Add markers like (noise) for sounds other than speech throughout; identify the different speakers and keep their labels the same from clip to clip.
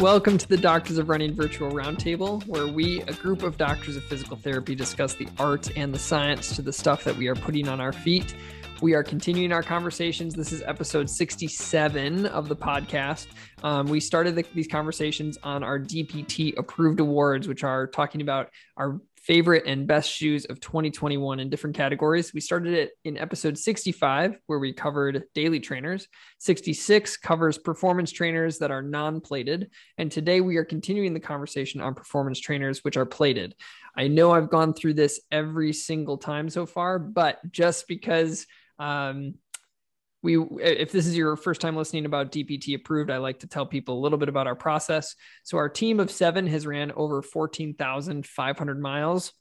Speaker 1: Welcome to the Doctors of Running Virtual Roundtable, where we, a group of doctors of physical therapy, discuss the art and the science to the stuff that we are putting on our feet. We are continuing our conversations. This is episode 67 of the podcast. Um, we started the, these conversations on our DPT approved awards, which are talking about our favorite and best shoes of 2021 in different categories. We started it in episode 65, where we covered daily trainers. 66 covers performance trainers that are non plated. And today we are continuing the conversation on performance trainers, which are plated. I know I've gone through this every single time so far, but just because um, we if this is your first time listening about dpt approved i like to tell people a little bit about our process. So our team of seven has ran over 14500 miles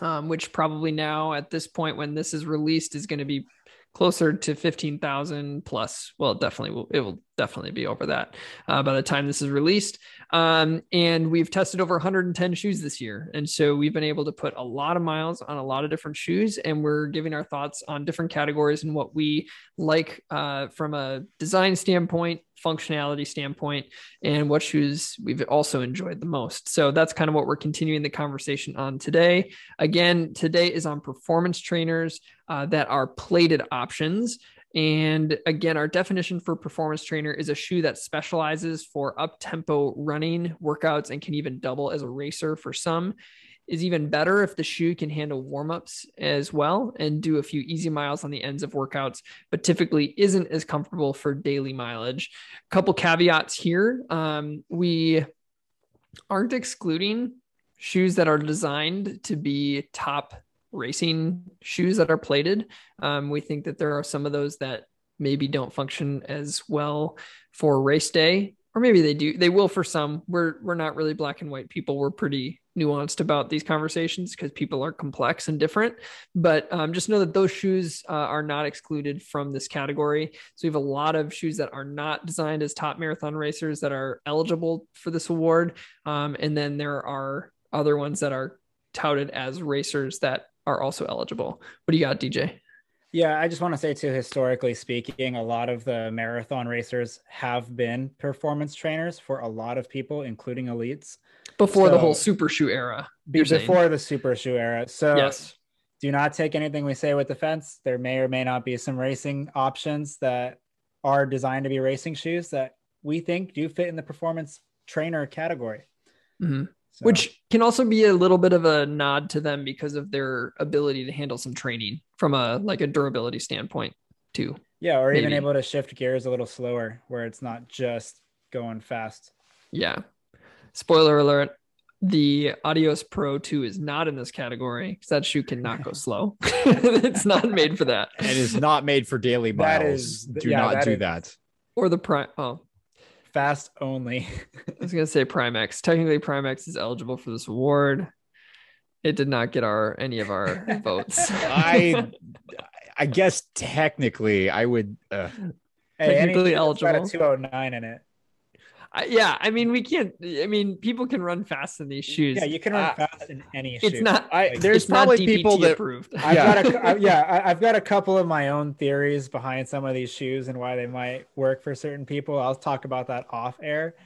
Speaker 1: um, which probably now at this point when this is released is going to be closer to 15,000 plus. Well, it definitely will, it will definitely be over that uh, by the time this is released. Um, and we've tested over 110 shoes this year. And so we've been able to put a lot of miles on a lot of different shoes and we're giving our thoughts on different categories and what we like uh, from a design standpoint, functionality standpoint, and what shoes we've also enjoyed the most. So that's kind of what we're continuing the conversation on today. Again, today is on performance trainers uh, that are plated options. And again, our definition for performance trainer is a shoe that specializes for up tempo running workouts and can even double as a racer for some. Is even better if the shoe can handle warm ups as well and do a few easy miles on the ends of workouts, but typically isn't as comfortable for daily mileage. A couple caveats here. Um, we aren't excluding shoes that are designed to be top racing shoes that are plated. Um, we think that there are some of those that maybe don't function as well for race day, or maybe they do. They will for some. We're we're not really black and white people. We're pretty nuanced about these conversations because people are complex and different. But um, just know that those shoes uh, are not excluded from this category. So we have a lot of shoes that are not designed as top marathon racers that are eligible for this award, um, and then there are other ones that are touted as racers that are also eligible. What do you got, DJ?
Speaker 2: Yeah, I just want to say too, historically speaking, a lot of the marathon racers have been performance trainers for a lot of people, including elites.
Speaker 1: Before
Speaker 2: So-
Speaker 1: the whole super shoe era. you're saying.
Speaker 2: Before the super shoe era. So
Speaker 1: Yes.
Speaker 2: do not take anything we say with defense. There may or may not be some racing options that are designed to be racing shoes that we think do fit in the performance trainer category.
Speaker 1: Mhm.
Speaker 2: So-
Speaker 1: Which can also be a little bit of a nod to them because of their ability to handle some training from a like a durability standpoint too.
Speaker 2: yeah, or even able to shift gears a little slower where it's not just going fast.
Speaker 1: Yeah. Spoiler alert. The Adios Pro 2 is not in this category because that shoe cannot go (laughs) slow. (laughs) it's not made for that.
Speaker 3: and is not made for daily miles.
Speaker 2: is-
Speaker 3: Do
Speaker 2: yeah,
Speaker 3: not
Speaker 2: that
Speaker 3: do
Speaker 2: is-
Speaker 3: that.
Speaker 1: Or the Prime. Oh,
Speaker 2: Fast only.
Speaker 1: I was gonna say Prime X. Technically, Prime X is eligible for this award. It did not get our any of our (laughs) votes.
Speaker 3: I (laughs) I guess technically I would uh,
Speaker 1: Technically
Speaker 2: shoe that's got a 209 in it.
Speaker 1: I, yeah, I mean, we can't. I mean, people can run fast in these shoes.
Speaker 2: Yeah, you can run
Speaker 3: Uh,
Speaker 2: fast in any shoe.
Speaker 1: It's not.
Speaker 3: I
Speaker 2: Like,
Speaker 3: there's
Speaker 1: it's not
Speaker 3: probably
Speaker 1: DPT
Speaker 3: people that
Speaker 1: approved.
Speaker 2: I've
Speaker 3: Yeah.
Speaker 2: got a, I, yeah, I, I've got a couple of my own theories behind some of these shoes and why they might work for certain people. I'll talk about that off air,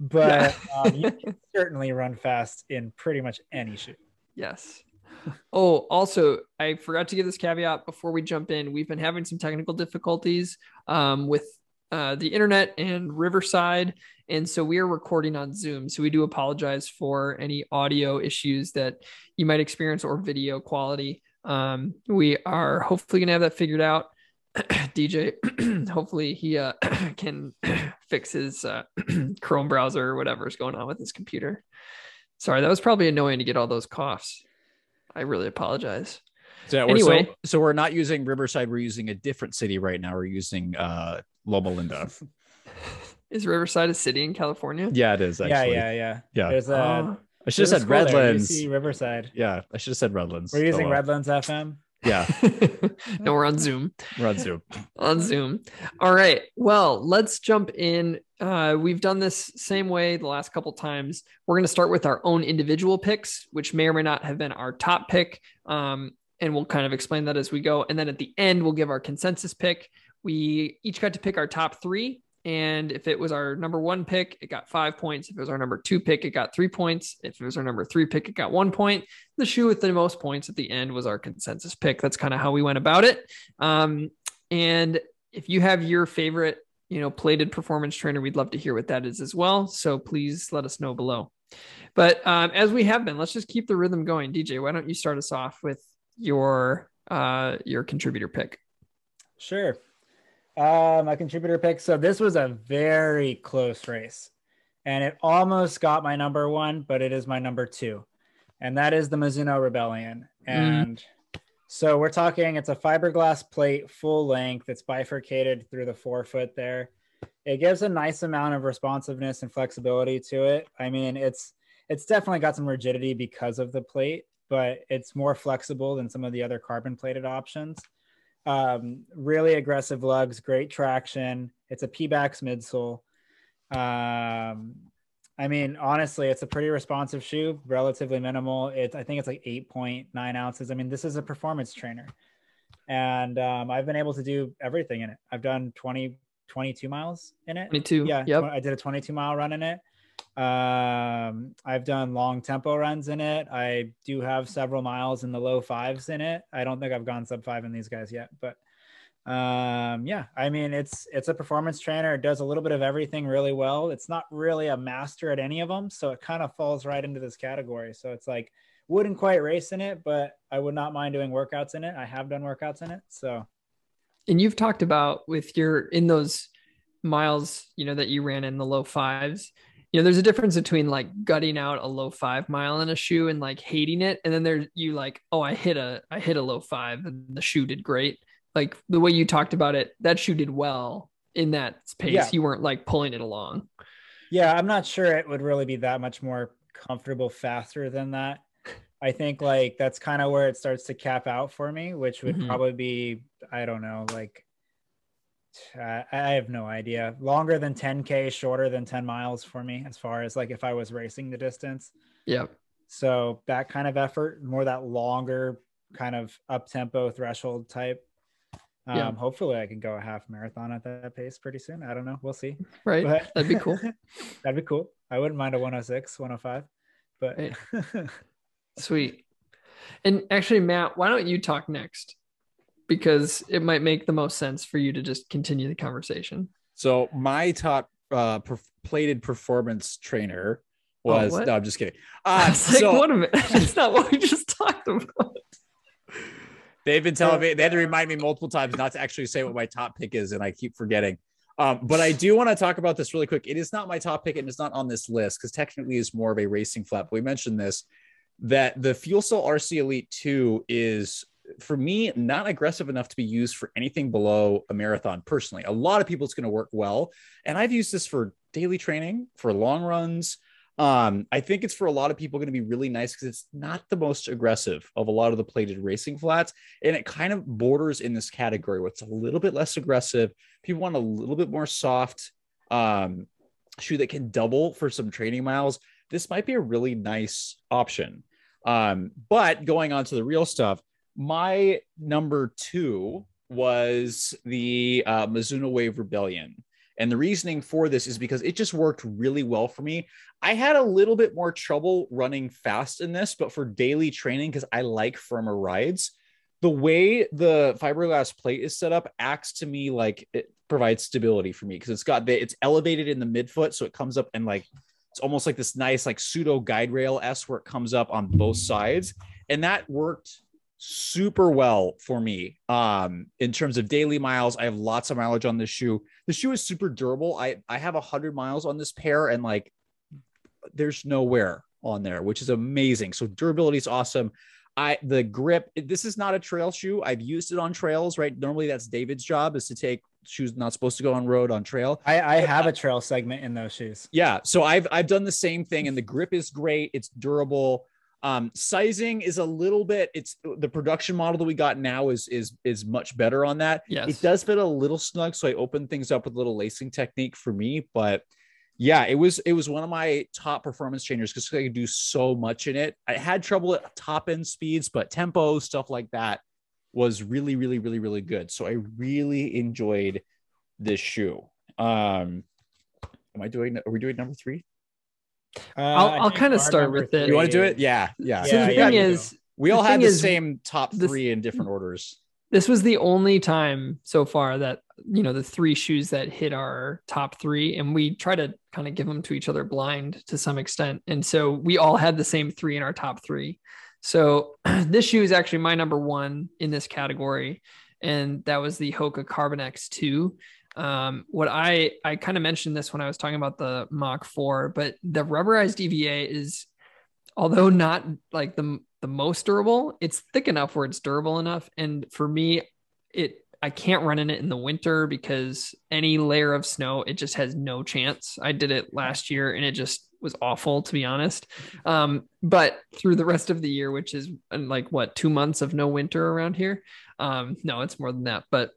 Speaker 2: but um, you (laughs) can certainly run fast in pretty much any shoe.
Speaker 1: Yes. Oh, also, I forgot to give this caveat before we jump in. We've been having some technical difficulties um, with uh, the internet and Riverside. And so we are recording on Zoom. So we do apologize for any audio issues that you might experience or video quality. Um, we are hopefully going to have that figured out. (clears throat) DJ, (clears throat) hopefully he uh, (clears throat) can fix his uh, Chrome browser or whatever is going on with his computer. Sorry, that was probably annoying to get all those coughs. I really apologize.
Speaker 3: So, we're-
Speaker 1: Anyway.
Speaker 3: so, so we're not using Riverside. We're using a different city right now. We're using uh, Loma Linda. (laughs)
Speaker 1: Is Riverside a city in California?
Speaker 3: Yeah, it is.
Speaker 2: yeah,
Speaker 3: Actually.
Speaker 2: yeah, yeah.
Speaker 3: Yeah.
Speaker 2: There's a.
Speaker 1: Oh.
Speaker 3: I should have said
Speaker 2: school there,
Speaker 3: Redlands.
Speaker 2: UC Riverside.
Speaker 3: Yeah, I should have said Redlands.
Speaker 2: We're using
Speaker 3: Oh, well.
Speaker 2: Redlands FM.
Speaker 3: Yeah, (laughs)
Speaker 1: no, we're on Zoom.
Speaker 3: we're on Zoom.
Speaker 1: on Zoom. All right. Well, let's jump in. Uh, we've done this same way the last couple times. We're going to start with our own individual picks, which may or may not have been our top pick. Um, and we'll kind of explain that as we go. And then at the end, we'll give our consensus pick. We each got to pick our top three. And if it was our number one pick, it got five points. If it was our number two pick, it got three points. If it was our number three pick, it got one point. The shoe with the most points at the end was our consensus pick. That's kind of how we went about it. Um, and if you have your favorite, you know, plated performance trainer, we'd love to hear what that is as well. So please let us know below. But um, as we have been, let's just keep the rhythm going. DJ, why don't you start us off with your uh, your contributor pick?
Speaker 2: Sure. Uh, my contributor pick. So this was a very close race, and it almost got my number one, but it is my number two, and that is the Mizuno Rebellion. And so we're talking. It's a fiberglass plate, full length. It's bifurcated through the forefoot there. It gives a nice amount of responsiveness and flexibility to it. I mean, it's it's definitely got some rigidity because of the plate, but it's more flexible than some of the other carbon plated options um, really aggressive lugs, great traction. It's a Pebax midsole. Um, I mean, honestly, it's a pretty responsive shoe, relatively minimal. It's I think it's like 8.9 ounces. I mean, this is a performance trainer. And um, I've been able to do everything in it. I've done 20, 22 miles in it.
Speaker 1: 22.
Speaker 2: Yeah,
Speaker 1: Yep.
Speaker 2: I did a 22 mile run in it. Um, I've done long tempo runs in it. I do have several miles in the low fives in it. I don't think I've gone sub five in these guys yet, but um, yeah, I mean, it's it's a performance trainer. It does a little bit of everything really well. It's not really a master at any of them, so it kind of falls right into this category. So it's like wouldn't quite race in it, but I would not mind doing workouts in it. I have done workouts in it, so
Speaker 1: And you've talked about with your in those miles, you know, that you ran in the low fives. You know, there's a difference between like gutting out a low five mile in a shoe and like hating it, and then there you like, oh, I hit a I hit a low five and the shoe did great. Like the way you talked about it, that shoe did well in that space.
Speaker 2: Yeah.
Speaker 1: You weren't like pulling it along.
Speaker 2: Yeah, I'm not sure it would really be that much more comfortable faster than that. I think like that's kind of where it starts to cap out for me, which would
Speaker 1: Mhm.
Speaker 2: probably be I don't know, like uh, I have no idea. Longer than 10k, shorter than 10 miles for me as far as like if I was racing the distance.
Speaker 1: Yeah.
Speaker 2: So that kind of effort, more that longer kind of up tempo threshold type. Um,
Speaker 1: Yeah.
Speaker 2: hopefully I can go a half marathon at that pace pretty soon. I don't know. We'll see.
Speaker 1: Right.
Speaker 2: But
Speaker 1: That'd be cool. (laughs)
Speaker 2: That'd be cool. I wouldn't mind a 106, 105. But
Speaker 1: Right. (laughs) Sweet. And actually, Matt, why don't you talk next? Because it might make the most sense for you to just continue the conversation.
Speaker 3: So my top uh, per- plated performance trainer was
Speaker 1: Oh,
Speaker 3: no, I'm just kidding. (laughs) Uh,
Speaker 1: was like,
Speaker 3: so
Speaker 1: what a minute. (laughs) That's not what we just talked about.
Speaker 3: they've been telling me they had to remind me multiple times not to actually say what my top pick is, and I keep forgetting. Um, but I (sighs) do want to talk about this really quick. It is not my top pick, and it's not on this list because technically it's more of a racing flat. But we mentioned this that the FuelCell RC Elite 2 is for me not aggressive enough to be used for anything below a marathon personally. A lot of people it's going to work well, and I've used this for daily training, for long runs. Um, I think it's for a lot of people going to be really nice because it's not the most aggressive of a lot of the plated racing flats, and it kind of borders in this category where it's a little bit less aggressive. People want a little bit more soft um, shoe that can double for some training miles. This might be a really nice option. Um, but going on to the real stuff, my number two was the uh, Mizuno Wave Rebellion. And the reasoning for this is because it just worked really well for me. I had a little bit more trouble running fast in this, but for daily training, because I like firmer rides, the way the fiberglass plate is set up acts to me like it provides stability for me because it's got the it's elevated in the midfoot, so it comes up and like it's almost like this nice like pseudo guide rail s where it comes up on both sides, and that worked super well for me um in terms of daily miles i have lots of mileage on this shoe the shoe is super durable i i have 100 miles on this pair and like there's no wear on there which is amazing so durability is awesome I the grip. This is not a trail shoe. I've used it on trails. Right. Normally, that's David's job is to take shoes not supposed to go on road on trail.
Speaker 2: I, I have a trail segment in those shoes.
Speaker 3: Yeah. So I've I've done the same thing, and the grip is great. It's durable. Um, sizing is a little bit. It's the production model that we got now is is is much better on that.
Speaker 1: Yes.
Speaker 3: It does fit a little snug, so I opened things up with a little lacing technique for me, but yeah, it was it was one of my top performance trainers because I could do so much in it. I had trouble at top end speeds, but tempo stuff like that was really, really, really, really good. So I really enjoyed this shoe. Um, am I doing? Are we doing number three?
Speaker 2: Uh,
Speaker 1: I'll-
Speaker 2: I
Speaker 1: I'll kinda start
Speaker 2: number
Speaker 1: with it.
Speaker 3: You want to do it? Yeah, yeah.
Speaker 1: So
Speaker 2: Yeah,
Speaker 1: the thing
Speaker 2: you
Speaker 1: is,
Speaker 3: we all
Speaker 1: the
Speaker 3: had the
Speaker 1: is,
Speaker 3: same top
Speaker 1: this-
Speaker 3: three in different orders.
Speaker 1: this was the only time so far that you know the three shoes that hit our top three and we try to kind of give them to each other blind to some extent and so we all had the same three in our top three so (clears throat) this shoe is actually my number one in this category and that was the hoka carbon x2 um, what i i kind of mentioned this when i was talking about the mach 4 but the rubberized eva is although not like the the most durable, it's thick enough where it's durable enough. And for me, it I can't run in it in the winter because any layer of snow, it just has no chance. I did it last year and it just was awful to be honest. Um, but through the rest of the year, which is uh, like what two months of no winter around here. Um, no, it's more than that, but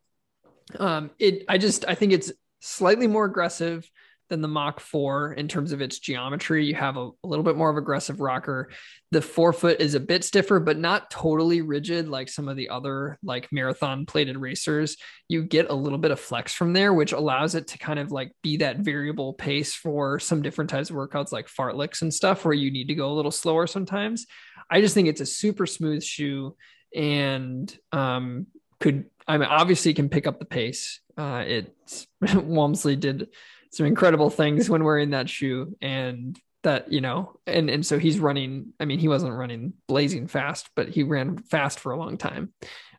Speaker 1: um, it I just I think it's slightly more aggressive than the Mach 4 in terms of its geometry. You have a, a, little bit more of aggressive rocker. The forefoot is a bit stiffer, but not totally rigid like some of the other like marathon plated racers. You get a little bit of flex from there, which allows it to kind of like be that variable pace for some different types of workouts like fartleks and stuff where you need to go a little slower sometimes. I just think it's a super smooth shoe and um, could, I mean, obviously can pick up the pace. Uh, it's (laughs) Walmsley did some incredible things when wearing that shoe and that you know and and so he's running i mean he wasn't running blazing fast but he ran fast for a long time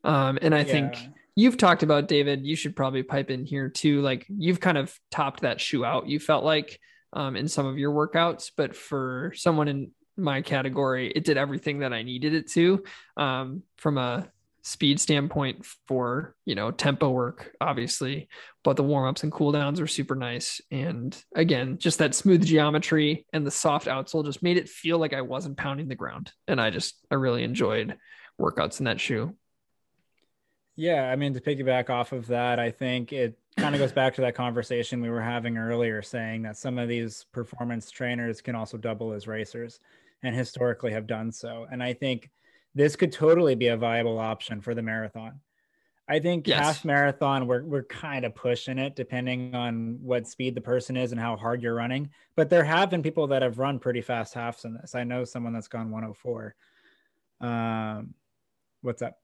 Speaker 1: um and i yeah. think you've talked about david you should probably pipe in here too like you've kind of topped that shoe out you felt like um in some of your workouts but for someone in my category it did everything that i needed it to um from a speed standpoint for you know tempo work obviously but the warm-ups and cool downs were super nice. And again just that smooth geometry and the soft outsole just made it feel like i wasn't pounding the ground. And i just i really enjoyed workouts in that shoe.
Speaker 2: Yeah i mean to piggyback off of that i think it kind of goes back to that conversation we were having earlier saying that some of these performance trainers can also double as racers and historically have done so. And i think this could totally be a viable option for the marathon. I think yes. half marathon, we're, we're kind of pushing it depending on what speed the person is and how hard you're running. But there have been people that have run pretty fast halves in this. I know someone that's gone 104. Um, what's up?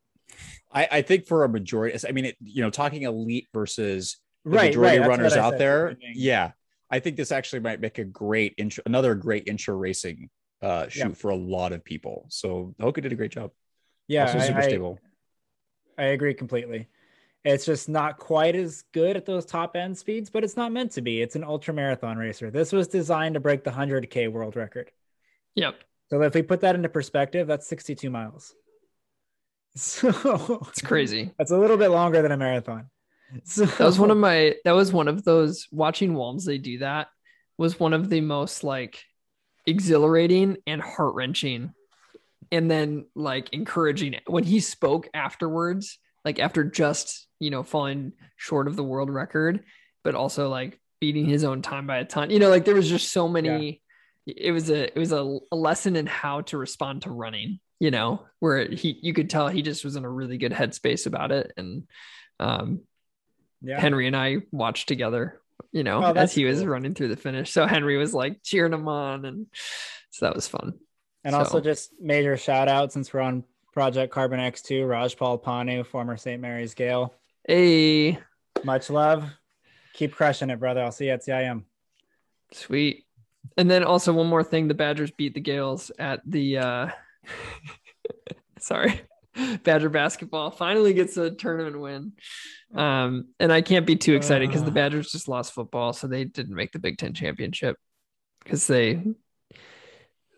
Speaker 3: I, I think for a majority, I mean, it, you know, talking elite versus the
Speaker 2: right,
Speaker 3: majority
Speaker 2: right,
Speaker 3: runners out there. Yeah. I think this actually might make a great intro, another great intro racing uh, shoot yeah. for a lot of people. So Hoka did a great job.
Speaker 2: Yeah,
Speaker 3: also super
Speaker 2: I,
Speaker 3: stable.
Speaker 2: I agree completely. It's just not quite as good at those top end speeds, but it's not meant to be. It's an ultra marathon racer. This was designed to break the 100K world record.
Speaker 1: Yep.
Speaker 2: So if we put that into perspective, that's 62 miles. (laughs) So
Speaker 1: it's crazy.
Speaker 2: That's a little bit longer than a marathon.
Speaker 1: So that was one of my, that was one of those watching Walmsley do that was one of the most like exhilarating and heart wrenching. And then like encouraging when he spoke afterwards, like after just, you know, falling short of the world record, but also like beating his own time by a ton. You know, like there was just so many. Yeah. It was a it was a, a lesson in how to respond to running. You know, where he you could tell he just was in a really good headspace about it, and um, yeah. Henry and I watched together you know, oh, as he was running through the finish. So Henry was like cheering him on. And so that was fun.
Speaker 2: And
Speaker 1: so.
Speaker 2: also just major shout out since we're on Project Carbon X2, Rajpal Panu, former St. Mary's Gael.
Speaker 1: Hey.
Speaker 2: Much love. Keep crushing it, brother. I'll see you at CIM.
Speaker 1: Sweet. And then also one more thing, the Badgers beat the Gaels at the uh (laughs) sorry. (laughs) Badger basketball finally gets a tournament win. Um, and I can't be too excited because the Badgers just lost football, so they didn't make the Big Ten championship because they.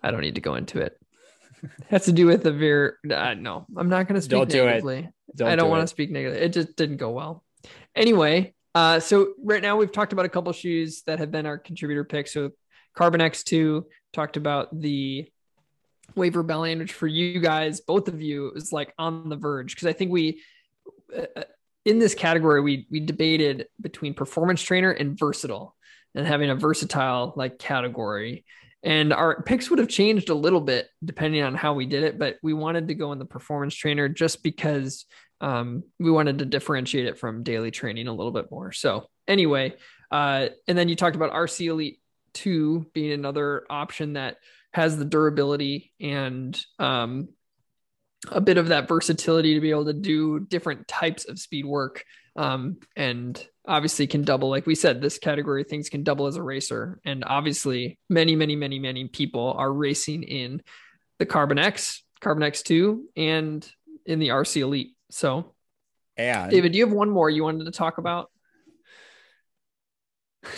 Speaker 1: I don't need to go into it. (laughs) has to do with the very. Uh, no, I'm not going to speak
Speaker 3: Don't do it.
Speaker 1: negatively.
Speaker 3: Don't
Speaker 1: I don't
Speaker 3: do
Speaker 1: want to speak negatively. It just didn't go well. Anyway, uh, so right now we've talked about a couple shoes that have been our contributor picks. So Carbon X2 talked about the Wave Rebellion, which for you guys, both of you, is like on the verge because I think we. Uh, in this category, we we debated between performance trainer and versatile, and having a versatile like category. And our picks would have changed a little bit depending on how we did it, but we wanted to go in the performance trainer just because um, we wanted to differentiate it from daily training a little bit more. So anyway, uh, and then you talked about RC Elite 2 being another option that has the durability and um, a bit of that versatility to be able to do different types of speed work um, and obviously can double like we said this category of things can double as a racer. And obviously many many many many people are racing in the carbon x carbon x2 and in the rc elite. So
Speaker 3: And
Speaker 1: david do you have one more you wanted to talk about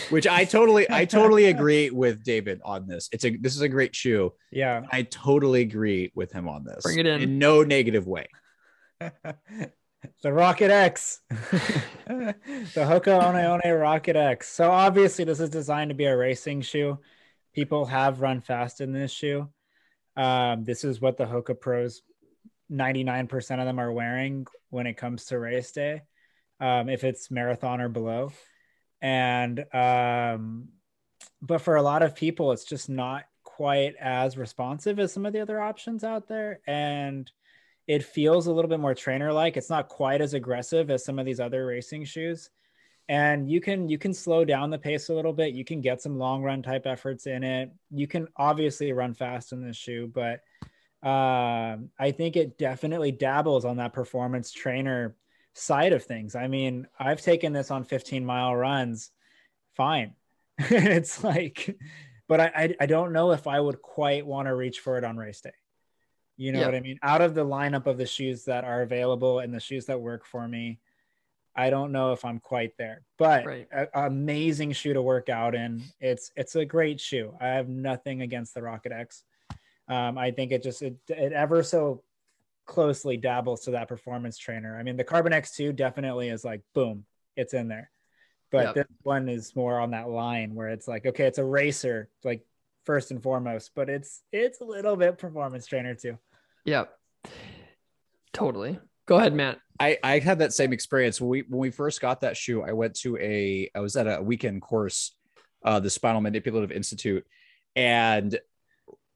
Speaker 3: which I totally, I (laughs) totally agree with David on this. It's a this is a great shoe.
Speaker 2: Yeah.
Speaker 3: I totally agree with him on this.
Speaker 1: Bring it in.
Speaker 3: in no negative way. (laughs)
Speaker 2: the Rocket X, (laughs) the Hoka One One Rocket X. So obviously, this is designed to be a racing shoe. People have run fast in this shoe. Um, this is what the Hoka Pros, ninety nine percent of them are wearing when it comes to race day, um, if it's marathon or below. And um, but for a lot of people, it's just not quite as responsive as some of the other options out there, and it feels a little bit more trainer like it's not quite as aggressive as some of these other racing shoes. And you can you can slow down the pace a little bit. You can get some long run type efforts in it. You can obviously run fast in this shoe but um, i think it definitely dabbles on that performance trainer side of things i mean i've taken this on 15 mile runs fine (laughs) it's like but I, I i don't know if i would quite want to reach for it on race day you know
Speaker 1: Yeah.
Speaker 2: what I mean? Out of the lineup of the shoes that are available and the shoes that work for me, I don't know if I'm quite there. But
Speaker 1: Right.
Speaker 2: a- amazing shoe to work out in. It's it's a great shoe. I have nothing against the Rocket X. Um, I think it just it, it ever so closely dabbles to that performance trainer. I mean, the Carbon X2 definitely is like boom, it's in there. But
Speaker 1: Yep.
Speaker 2: this one is more on that line where it's like, okay, it's a racer, like first and foremost, but it's it's a little bit performance trainer too.
Speaker 1: Yep. Totally. Go ahead, Matt.
Speaker 3: I, I had that same experience when we when we first got that shoe. I went to a I was at a weekend course, uh, the Spinal Manipulative Institute, and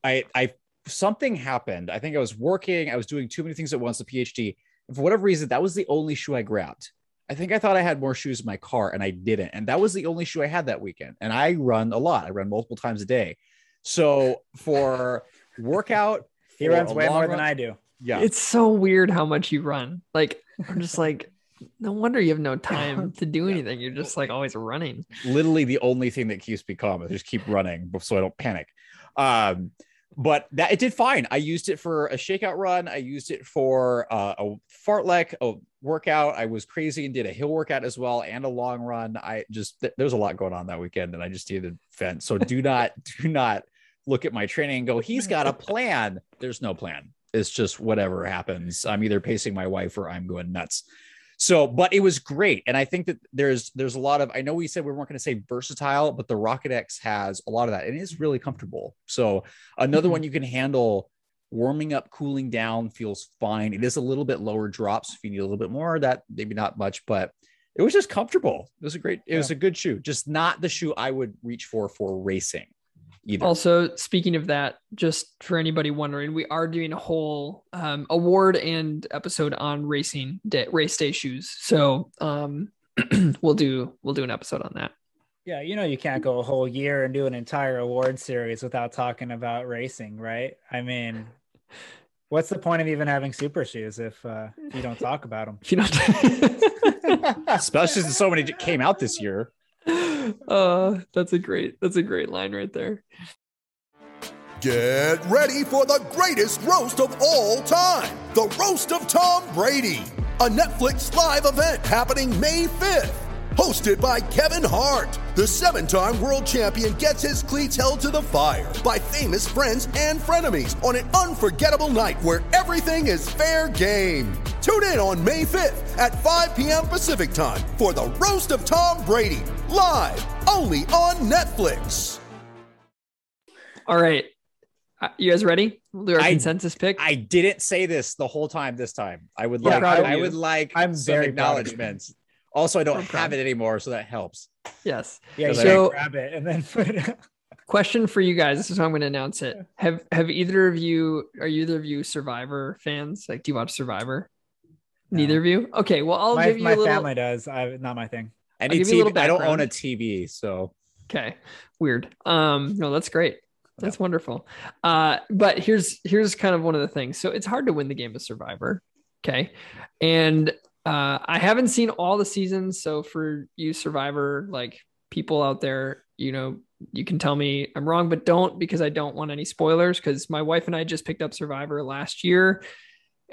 Speaker 3: I I something happened. I think I was working. I was doing too many things at once. The PhD. And for whatever reason, that was the only shoe I grabbed. I think I thought I had more shoes in my car, and I didn't. And that was the only shoe I had that weekend. And I run a lot. I run multiple times a day. So for (laughs) workout,
Speaker 2: He
Speaker 3: for
Speaker 2: runs way
Speaker 3: long
Speaker 2: more than I do.
Speaker 3: Yeah.
Speaker 1: It's so weird how much you run. Like, I'm just like, no wonder you have no (laughs) time to do anything. You're just like always running.
Speaker 3: literally the only thing that keeps me calm. I just keep running so I don't panic. Um, but that it did fine. I used it for a shakeout run. I used it for uh, a fartlek, a workout. I was crazy and did a hill workout as well and a long run. I just th- there's a lot going on that weekend, and I just needed vent. So do (laughs) not do not look at my training and go, he's got a plan. There's no plan. It's just whatever happens. I'm either pacing my wife or I'm going nuts. So, but it was great, and I think that there's there's a lot of. I know we said we weren't going to say versatile, but the Rocket X has a lot of that, and it is really comfortable. So, another mm-hmm. one you can handle warming up, cooling down feels fine. It is a little bit lower drops if you need a little bit more. That maybe not much, but it was just comfortable. It was a great. It was a good shoe. Just not the shoe I would reach for for racing. Either.
Speaker 1: Also, speaking of that, just for anybody wondering, we are doing a whole um, award and episode on racing day, race day shoes. So um, (clears throat) we'll do we'll do an episode on that.
Speaker 2: Yeah, you know you can't go a whole year and do an entire award series without talking about racing, right? I mean, what's the point of even having super shoes if uh, you don't talk about them? (laughs)
Speaker 1: If you don't, (laughs)
Speaker 3: especially since so many came out this year.
Speaker 1: Uh, that's a great that's a great line right there.
Speaker 4: Get ready for the greatest roast of all time the Roast of Tom Brady, a Netflix live event happening May 5th. Hosted by Kevin Hart, the seven time world champion gets his cleats held to the fire by famous friends and frenemies on an unforgettable night where everything is fair game. Tune in on May 5th at 5 p.m. Pacific time for the Roast of Tom Brady, live only on Netflix.
Speaker 1: All right. Uh, You guys ready? We'll do our
Speaker 3: I-
Speaker 1: consensus pick.
Speaker 3: I didn't say this the whole time this time. I would
Speaker 2: Yeah,
Speaker 3: like
Speaker 2: proud
Speaker 3: I would like
Speaker 2: I'm
Speaker 3: some
Speaker 2: very proud of you.
Speaker 3: acknowledgments. Also, I don't
Speaker 1: I'm proud.
Speaker 3: have it anymore, so that helps.
Speaker 1: yes.
Speaker 2: Yeah,
Speaker 3: So-
Speaker 2: so, grab it and then put it. (laughs)
Speaker 1: Question for you guys. This is how I'm going to announce it. Have Have either of you are either of you Survivor fans? Like, do you watch Survivor? Neither of you. Okay. Well, I'll
Speaker 2: my
Speaker 1: give you
Speaker 2: my
Speaker 1: a little.
Speaker 2: family does. I not my thing.
Speaker 3: Any
Speaker 1: give
Speaker 3: TV, I don't own a. TV, so
Speaker 1: Okay. Weird. Um, no, that's great. That's wonderful. Uh, but here's here's kind of one of the things. So it's hard to win the game of Survivor. Okay. And uh I haven't seen all the seasons. So for you Survivor, like people out there, you know, you can tell me I'm wrong, but don't because I don't want any spoilers. Because my wife and I just picked up Survivor last year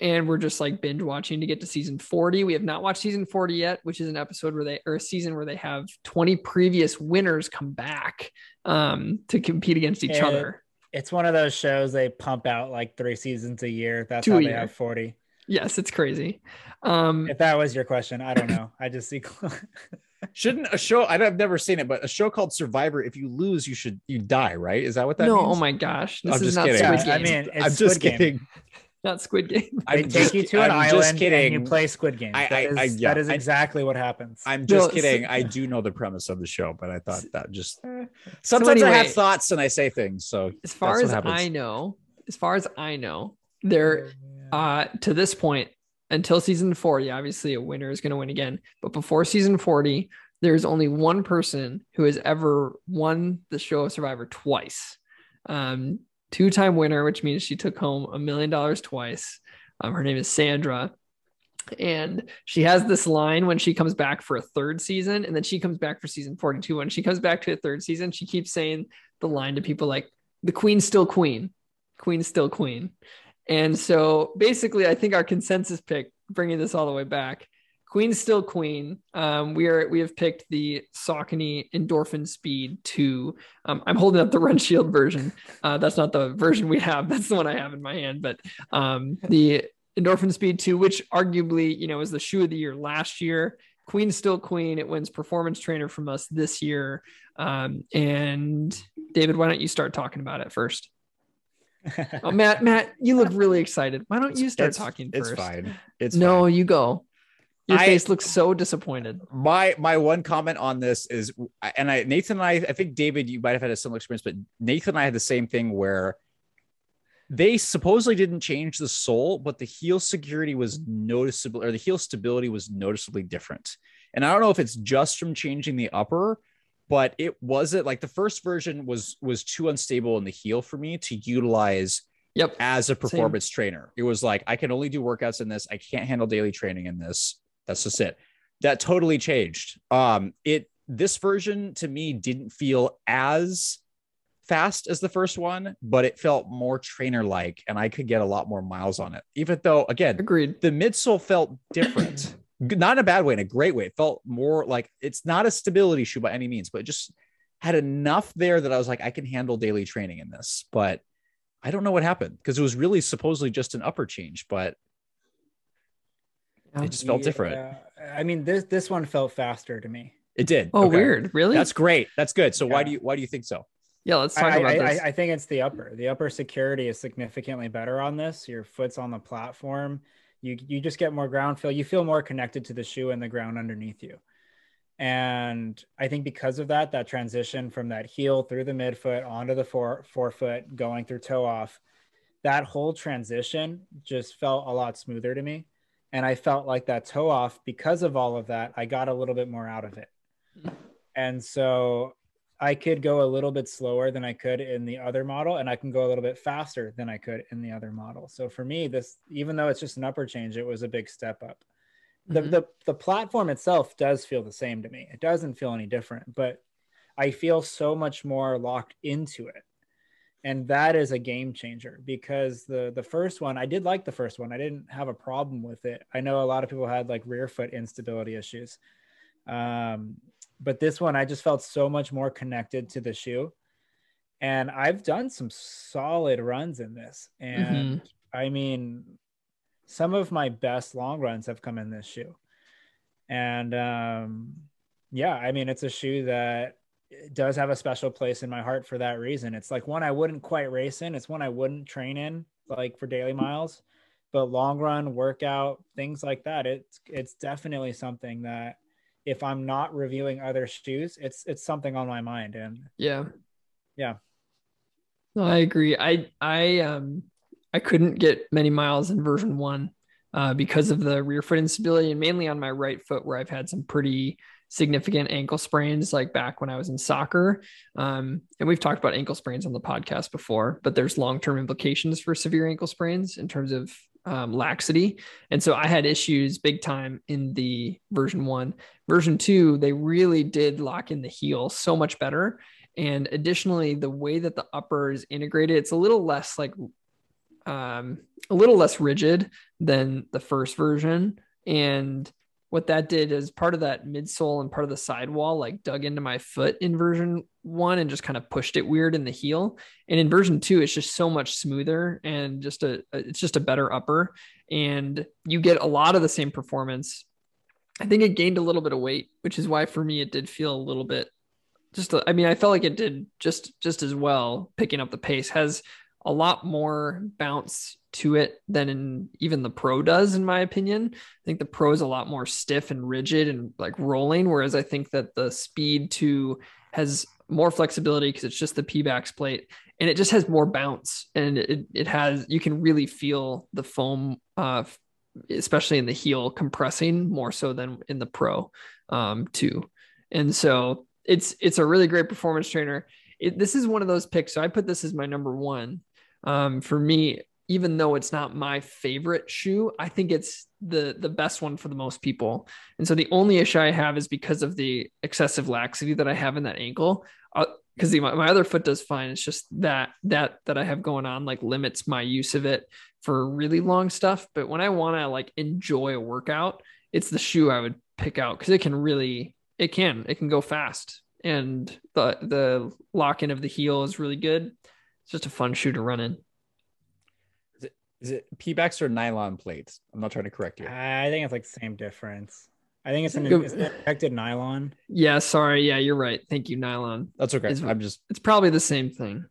Speaker 1: and we're just like binge watching to get to season 40. We have not watched season 40 yet, which is an episode where they or a season where they have 20 previous winners come back um, to compete against each
Speaker 2: Yeah.
Speaker 1: other.
Speaker 2: It's one of those shows they pump out like three seasons a year. That's
Speaker 1: Two
Speaker 2: how they
Speaker 1: year.
Speaker 2: have 40.
Speaker 1: Yes, it's crazy. Um,
Speaker 2: If that was your question, I don't know. (laughs) I just see. (laughs)
Speaker 3: shouldn't a show I don't- I've never seen it, but a show called Survivor, if you lose, you should you die, right? Is that what that
Speaker 1: no,
Speaker 3: means?
Speaker 1: oh my gosh, this
Speaker 3: I'm
Speaker 1: is
Speaker 3: just
Speaker 1: not
Speaker 3: kidding.
Speaker 1: Squid
Speaker 2: Yeah, I
Speaker 1: Game.
Speaker 2: mean, it's
Speaker 3: I'm just
Speaker 2: Squid Game.
Speaker 3: kidding.
Speaker 1: Not Squid Game.
Speaker 2: They
Speaker 3: I'm
Speaker 2: take
Speaker 3: just,
Speaker 2: you to an
Speaker 3: I'm
Speaker 2: island
Speaker 3: just kidding.
Speaker 2: and you play Squid Game.
Speaker 3: I- I-
Speaker 2: is-
Speaker 3: I- yeah,
Speaker 2: that is
Speaker 3: I-
Speaker 2: exactly what happens.
Speaker 3: I'm just
Speaker 1: No,
Speaker 3: kidding.
Speaker 1: so-
Speaker 3: I do know the premise of the show, but I thought that just
Speaker 2: Eh.
Speaker 3: sometimes I
Speaker 1: anyway-
Speaker 3: have thoughts and I say things. So
Speaker 1: As far as
Speaker 3: happens.
Speaker 1: I know, as far as I know, there uh to this point until season 40 obviously a winner is going to win again but before season 40 there's only one person who has ever won the show of survivor twice um two-time winner which means she took home a million dollars twice. Um, her name is sandra. And she has this line when she comes back for a third season and then she comes back for season 42 when she comes back to a third season she keeps saying the line to people like the queen's still queen. Queen's still queen. And so basically, I think our consensus pick, bringing this all the way back, Queen's still Queen. Um, we are we have picked the Saucony Endorphin Speed 2. Um, I'm holding up the (laughs) Run Shield version. Uh, that's not the version we have. That's the one I have in my hand. But um, the Endorphin Speed 2, which arguably you know was the shoe of the year last year. Queen's still Queen. It wins Performance Trainer from us this year. Um, and David, why don't you start talking about it first? (laughs) Oh, Matt, Matt, you look really excited. Why don't you start
Speaker 3: it's,
Speaker 1: talking
Speaker 3: It's
Speaker 1: first?
Speaker 3: fine. It's
Speaker 1: no,
Speaker 3: fine.
Speaker 1: you go. Your
Speaker 3: I-
Speaker 1: face looks so disappointed.
Speaker 3: my my one comment on this is and i nathan and i i think david you might have had a similar experience but nathan and i had the same thing where they supposedly didn't change the sole but the heel security was noticeable or the heel stability was noticeably different and i don't know if it's just from changing the upper but it wasn't like the first version was was too unstable in the heel for me to utilize
Speaker 1: Yep.
Speaker 3: as a performance trainer. It was like I can only do workouts in this. I can't handle daily training in this. That's just it. That totally changed. Um, it this version to me didn't feel as fast as the first one, but it felt more trainer like, and I could get a lot more miles on it. Even though, again,
Speaker 1: Agreed.
Speaker 3: the midsole felt different, (clears throat) not in a bad way, in a great way. It felt more like it's not a stability shoe by any means, but it just had enough there that I was like, I can handle daily training in this. But I don't know what happened because it was really supposedly just an upper change, but. It just felt different.
Speaker 2: Yeah. I mean, this this one felt faster to me.
Speaker 3: It did.
Speaker 1: Oh,
Speaker 3: Okay.
Speaker 1: weird. Really?
Speaker 3: That's great. That's good. So why do you why do you think so?
Speaker 1: yeah. Let's
Speaker 2: I,
Speaker 1: talk about
Speaker 2: I,
Speaker 1: this.
Speaker 2: I, I think it's the upper. The upper security is significantly better on this. Your foot's on the platform. You you just get more ground feel. You feel more connected to the shoe and the ground underneath you. And I think because of that, that transition from that heel through the midfoot onto the fore, forefoot, going through toe off, that whole transition just felt a lot smoother to me. And I felt like that toe off, because of all of that, I got a little bit more out of it. And so I could go a little bit slower than I could in the other model, and I can go a little bit faster than I could in the other model. So for me, this, even though it's just an upper change, it was a big step up. The,
Speaker 1: Mhm.
Speaker 2: the, the platform itself does feel the same to me. It doesn't feel any different, but I feel so much more locked into it. And that is a game changer because the the first one, I did like the first one. I didn't have a problem with it. I know a lot of people had like rear foot instability issues. Um, but this one, I just felt so much more connected to the shoe. And I've done some solid runs in this. And I mean, some of my best long runs have come in this shoe. And um, yeah, I mean, it's a shoe that does have a special place in my heart for that reason. It's like one I wouldn't quite race in, it's one I wouldn't train in, like for daily miles, but long run, workout, things like that. It's it's definitely something that if I'm not reviewing other shoes, it's it's something on my mind. And
Speaker 1: Yeah.
Speaker 2: Yeah.
Speaker 1: No, I agree. I I um I couldn't get many miles in version one uh, because of the rear foot instability and mainly on my right foot where I've had some pretty significant ankle sprains like back when I was in soccer. Um, and we've talked about ankle sprains on the podcast before, but there's long-term implications for severe ankle sprains in terms of um, laxity. And so I had issues big time in the version one. Version two, they really did lock in the heel so much better. And additionally, the way that the upper is integrated, it's a little less like um, a little less rigid than the first version. And what that did is part of that midsole and part of the sidewall like dug into my foot in version one and just kind of pushed it weird in the heel. And in version two, it's just so much smoother and just a it's just a better upper. And you get a lot of the same performance. I think it gained a little bit of weight, which is why for me it did feel a little bit just I mean, I felt like it did just just as well picking up the pace. Has a lot more bounce to it than in even the pro does in my opinion. I think the pro is a lot more stiff and rigid and like rolling whereas i think that the speed 2 has more flexibility because it's just the Pebax plate and it just has more bounce and it, it has you can really feel the foam uh especially in the heel compressing more so than in the pro um too. And so it's it's a really great performance trainer. It, this is one of those picks so i put this as my number one um, for me, even though it's not my favorite shoe, I think it's the the best one for the most people. And so the only issue I have is because of the excessive laxity that I have in that ankle. Because uh, my, my other foot does fine. It's just that that that I have going on like limits my use of it for really long stuff. But when I want to like enjoy a workout, it's the shoe I would pick out because it can really it can it can go fast and the the lock in of the heel is really good it's just a fun shoe to run in.
Speaker 3: Is it, is it Pebax or nylon plates? I'm not trying to correct you.
Speaker 2: I think it's like the same difference. I think it's an it's affected nylon.
Speaker 1: Yeah, sorry. Yeah, you're right. Thank you, nylon.
Speaker 3: That's okay.
Speaker 1: It's,
Speaker 3: I'm just.
Speaker 1: It's probably the same thing.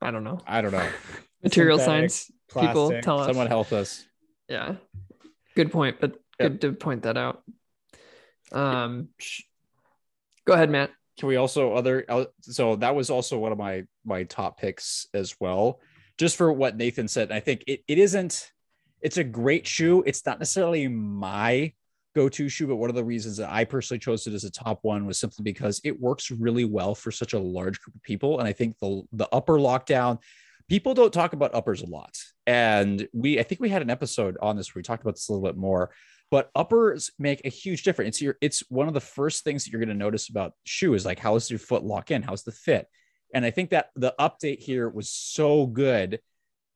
Speaker 1: I don't know.
Speaker 3: I don't know. (laughs)
Speaker 1: Material science plastic. people tell us.
Speaker 3: Someone help us.
Speaker 1: Yeah. Good point, but yep. good to point that out. Um, go ahead, Matt
Speaker 3: can we also other uh, so that was also one of my my top picks as well. Just for what nathan said i think it, it isn't it's a great shoe. It's not necessarily my go-to shoe but one of the reasons that i personally chose it as a top one was simply because it works really well for such a large group of people. And i think the the upper lockdown people don't talk about uppers a lot. And we i think we had an episode on this where we talked about this a little bit more but uppers make a huge difference. It's, your, it's one of the first things that you're going to notice about shoes, like how does your foot lock in? How's the fit? And I think that the update here was so good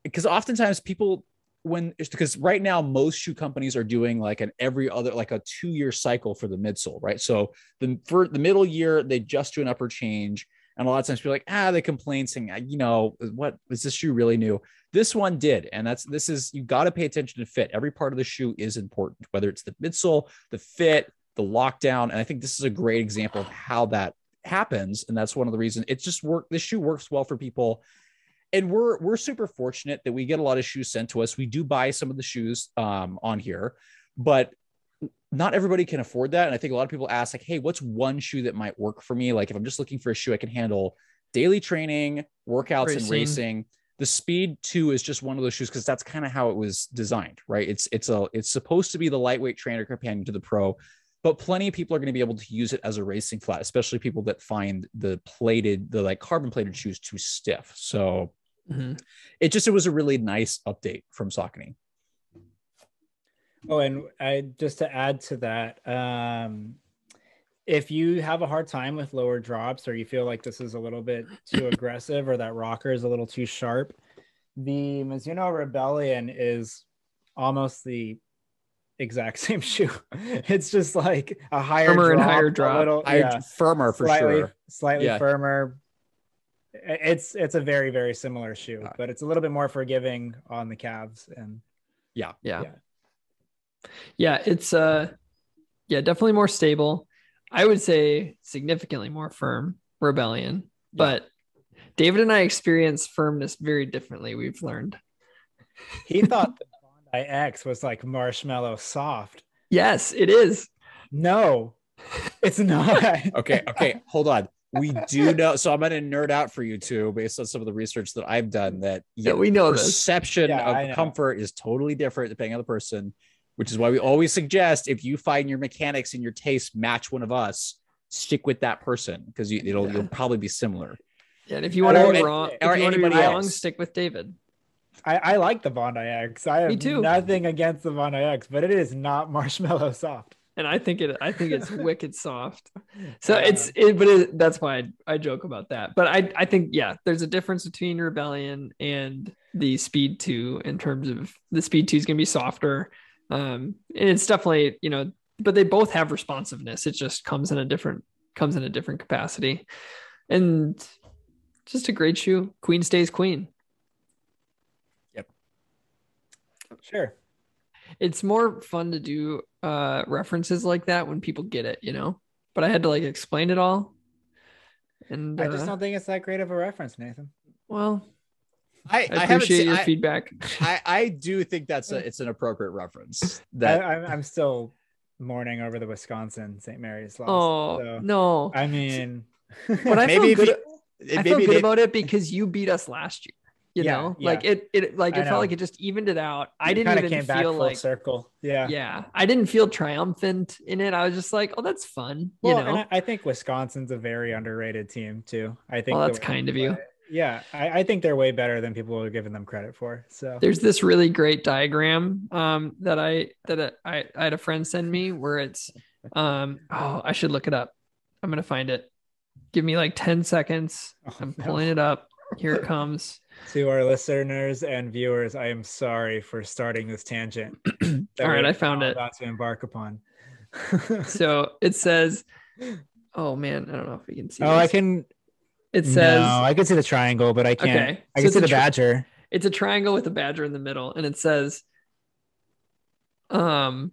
Speaker 3: because oftentimes people, when because right now most shoe companies are doing like an every other like a two year cycle for the midsole, right? So the for the middle year they just do an upper change, and a lot of times people are like, ah, they complain saying, you know, what is this shoe really new? This one did. And that's this is you got to pay attention to fit. Every part of the shoe is important, whether it's the midsole, the fit, the lockdown. And I think this is a great example of how that happens. And that's one of the reasons it's just work. This shoe works well for people. And we're we're super fortunate that we get a lot of shoes sent to us. We do buy some of the shoes um, on here, but not everybody can afford that. And I think a lot of people ask, like, hey, what's one shoe that might work for me? Like, if I'm just looking for a shoe I can handle daily training, workouts, racing. and racing. The Speed 2 is just one of those shoes because that's kind of how it was designed, right? It's it's a it's supposed to be the lightweight trainer companion to the Pro, but plenty of people are going to be able to use it as a racing flat, especially people that find the plated, the like carbon plated shoes too stiff. So mm-hmm. it just it was a really nice update from Saucony.
Speaker 2: Oh, and I just to add to that, um, if you have a hard time with lower drops or you feel like this is a little bit too (clears throat) aggressive or that rocker is a little too sharp, the Mizuno Rebellion is almost the exact (laughs) same shoe. It's just like a higher
Speaker 1: Firmer and
Speaker 2: drop,
Speaker 1: higher
Speaker 2: a
Speaker 1: drop.
Speaker 2: little- yeah,
Speaker 3: firmer for
Speaker 2: slightly,
Speaker 3: sure.
Speaker 2: slightly
Speaker 3: Yeah.
Speaker 2: firmer. It's it's a very very similar shoe,
Speaker 3: Uh,
Speaker 2: but it's a little bit more forgiving on the calves and
Speaker 1: yeah.
Speaker 2: Yeah.
Speaker 1: Yeah, it's uh yeah, definitely more stable. I would say significantly more firm rebellion, but David and I experience firmness very differently, we've learned.
Speaker 2: he thought (laughs) the Bondi X was like marshmallow soft.
Speaker 1: Yes, it is.
Speaker 2: No, it's not. (laughs)
Speaker 3: Okay, okay, hold on. We do know. So I'm going to nerd out for you two based on some of the research that I've done. That
Speaker 1: Yeah, we know this.
Speaker 3: perception
Speaker 2: Yeah,
Speaker 3: of
Speaker 2: know.
Speaker 3: comfort is totally different depending on the person, which is why we always suggest if you find your mechanics and your taste match one of us, stick with that person because you, it'll
Speaker 1: Yeah.
Speaker 3: you'll probably be similar.
Speaker 1: Yeah, and if you want to
Speaker 3: Or
Speaker 1: be wrong, if
Speaker 3: or
Speaker 1: you want be
Speaker 3: anybody
Speaker 1: wrong,
Speaker 3: else.
Speaker 1: stick with David.
Speaker 2: I, I like the Bondi X. I have
Speaker 1: too.
Speaker 2: nothing against the Bondi X, but it is not (laughs) marshmallow soft.
Speaker 1: And I think it I think it's (laughs) wicked soft. So
Speaker 2: Uh,
Speaker 1: it's it, but it, that's why I, I joke about that. But I I think yeah, there's a difference between Rebellion and the Speed 2 in terms of the Speed 2 is going to be softer. Um and it's definitely, you know, but they both have responsiveness. It just comes in a different comes in a different capacity. And just a great shoe. Queen stays queen. Yep.
Speaker 2: Sure.
Speaker 1: It's more fun to do uh references like that when people get it, you know. But I had to like explain it all. And
Speaker 2: I just
Speaker 1: uh,
Speaker 2: don't think it's that great of a reference, Nathan.
Speaker 1: well,
Speaker 3: I,
Speaker 1: I
Speaker 3: I haven't
Speaker 1: appreciate
Speaker 3: seen,
Speaker 1: your
Speaker 3: I,
Speaker 1: feedback.
Speaker 3: I, I do think that's a, it's an appropriate reference.
Speaker 2: I,
Speaker 3: That
Speaker 2: I'm, I'm still mourning over the Wisconsin St. Mary's loss.
Speaker 1: Oh
Speaker 2: so,
Speaker 1: no!
Speaker 2: I mean, (laughs)
Speaker 1: But I
Speaker 3: maybe
Speaker 1: feel good.
Speaker 3: you-
Speaker 1: I
Speaker 3: maybe
Speaker 1: feel good
Speaker 3: they-
Speaker 1: about it because you beat us last year. You
Speaker 2: Yeah,
Speaker 1: know,
Speaker 2: yeah.
Speaker 1: like it. It like it felt like it just evened it out. I didn't even
Speaker 2: of came back
Speaker 1: feel
Speaker 2: full
Speaker 1: like.
Speaker 2: circle. Yeah.
Speaker 1: Yeah, I didn't feel triumphant in it. I was just like, oh, that's fun.
Speaker 2: Well,
Speaker 1: you
Speaker 2: and
Speaker 1: know,
Speaker 2: I, I think Wisconsin's a very underrated team too. I think.
Speaker 1: Well, that's
Speaker 2: way
Speaker 1: kind of you.
Speaker 2: play- Yeah, I, I think they're way better than people are giving them credit for. So
Speaker 1: there's this really great diagram um, that I that I, I had a friend send me where it's um oh I should look it up. I'm gonna find it. Give me like 10 seconds.
Speaker 2: Oh,
Speaker 1: I'm
Speaker 2: no.
Speaker 1: pulling it up. Here it (laughs) comes.
Speaker 2: to our listeners and viewers, I am sorry for starting this tangent. (clears throat)
Speaker 1: All right, I found it.
Speaker 2: About to embark upon.
Speaker 1: So it (laughs) says, oh man, I don't know if we can see.
Speaker 2: oh, I can.
Speaker 1: It says
Speaker 2: no, I can see the triangle, but I can't.
Speaker 1: Okay,
Speaker 2: I
Speaker 1: so
Speaker 2: can see the
Speaker 1: tri-
Speaker 2: badger.
Speaker 1: it's a triangle with a badger in the middle, and it says, um,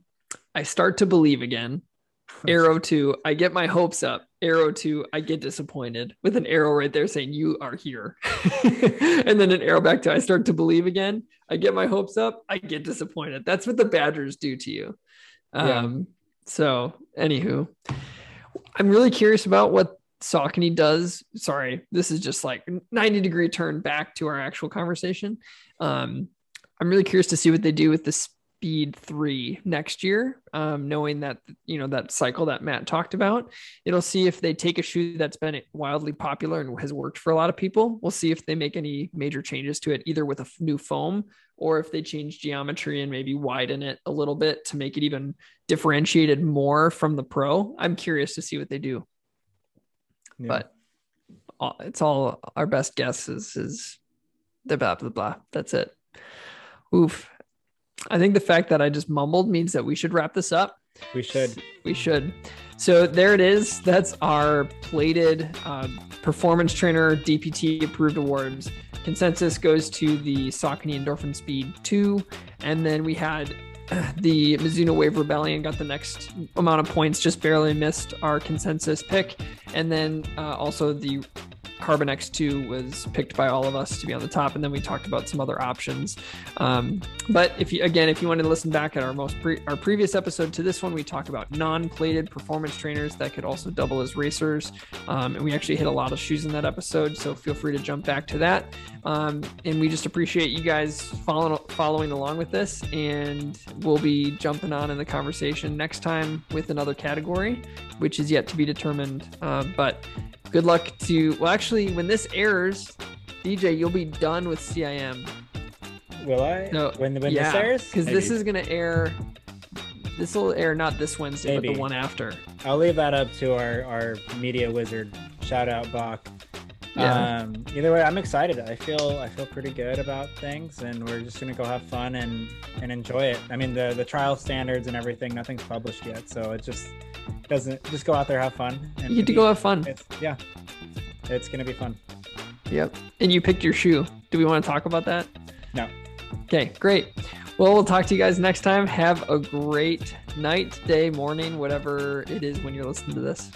Speaker 1: I start to believe again. (laughs) Arrow two, I get my hopes up. Arrow two, I get disappointed with an arrow right there saying you are here. (laughs) and then an arrow back to I start to believe again. I get my hopes up. I get disappointed. That's what the Badgers do to you.
Speaker 2: Yeah.
Speaker 1: Um, so anywho, I'm really curious about what Saucony does. Sorry, this is just like 90 degree turn back to our actual conversation. Um, I'm really curious to see what they do with the Speed 3 next year, um, knowing that, you know, that cycle that Matt talked about. It'll see if they take a shoe that's been wildly popular and has worked for a lot of people. We'll see if they make any major changes to it, either with a new foam or if they change geometry and maybe widen it a little bit to make it even differentiated more from the Pro. I'm curious to see what they do
Speaker 2: Yeah.
Speaker 1: but all- it's all our best guess is is the blah blah blah. That's it. Oof. I think the fact that I just mumbled means that we should wrap this up.
Speaker 2: we should.
Speaker 1: We should. So there it is. That's our plated uh, performance trainer DPT approved awards. Consensus goes to the Saucony Endorphin Speed 2. And then we had (sighs) the Mizuno Wave Rebellion got the next amount of points, just barely missed our consensus pick. And then uh, also the Carbon X2 was picked by all of us to be on the top, and then we talked about some other options. Um, but if you again, if you wanted to listen back at our most pre- our previous episode to this one, we talked about non-plated performance trainers that could also double as racers, um, and we actually hit a lot of shoes in that episode. So feel free to jump back to that. Um, and we just appreciate you guys following following along with this, and we'll be jumping on in the conversation next time with another category, which is yet to be determined. Uh, but good luck to well actually when this airs dj you'll be done with CIM
Speaker 2: Will I?
Speaker 1: No,
Speaker 2: When when
Speaker 1: yeah
Speaker 2: this airs,
Speaker 1: because this is going to air this will air not this wednesday but the one after
Speaker 2: I'll leave that up to our our media wizard. Shout out Bach.
Speaker 1: Yeah.
Speaker 2: Um, either way, I'm excited. I feel I feel pretty good about things, and we're just gonna go have fun and and enjoy it. I mean, the the trial standards and everything, nothing's published yet, so it just doesn't just go out there have fun. And
Speaker 1: You get to go have fun.
Speaker 2: It's, yeah, it's gonna be fun.
Speaker 1: Yep. And you picked your shoe. Do we want to talk about that?
Speaker 2: No.
Speaker 1: Okay, great. Well, we'll talk to you guys next time. Have a great night, day, morning, whatever it is when you're listening to this.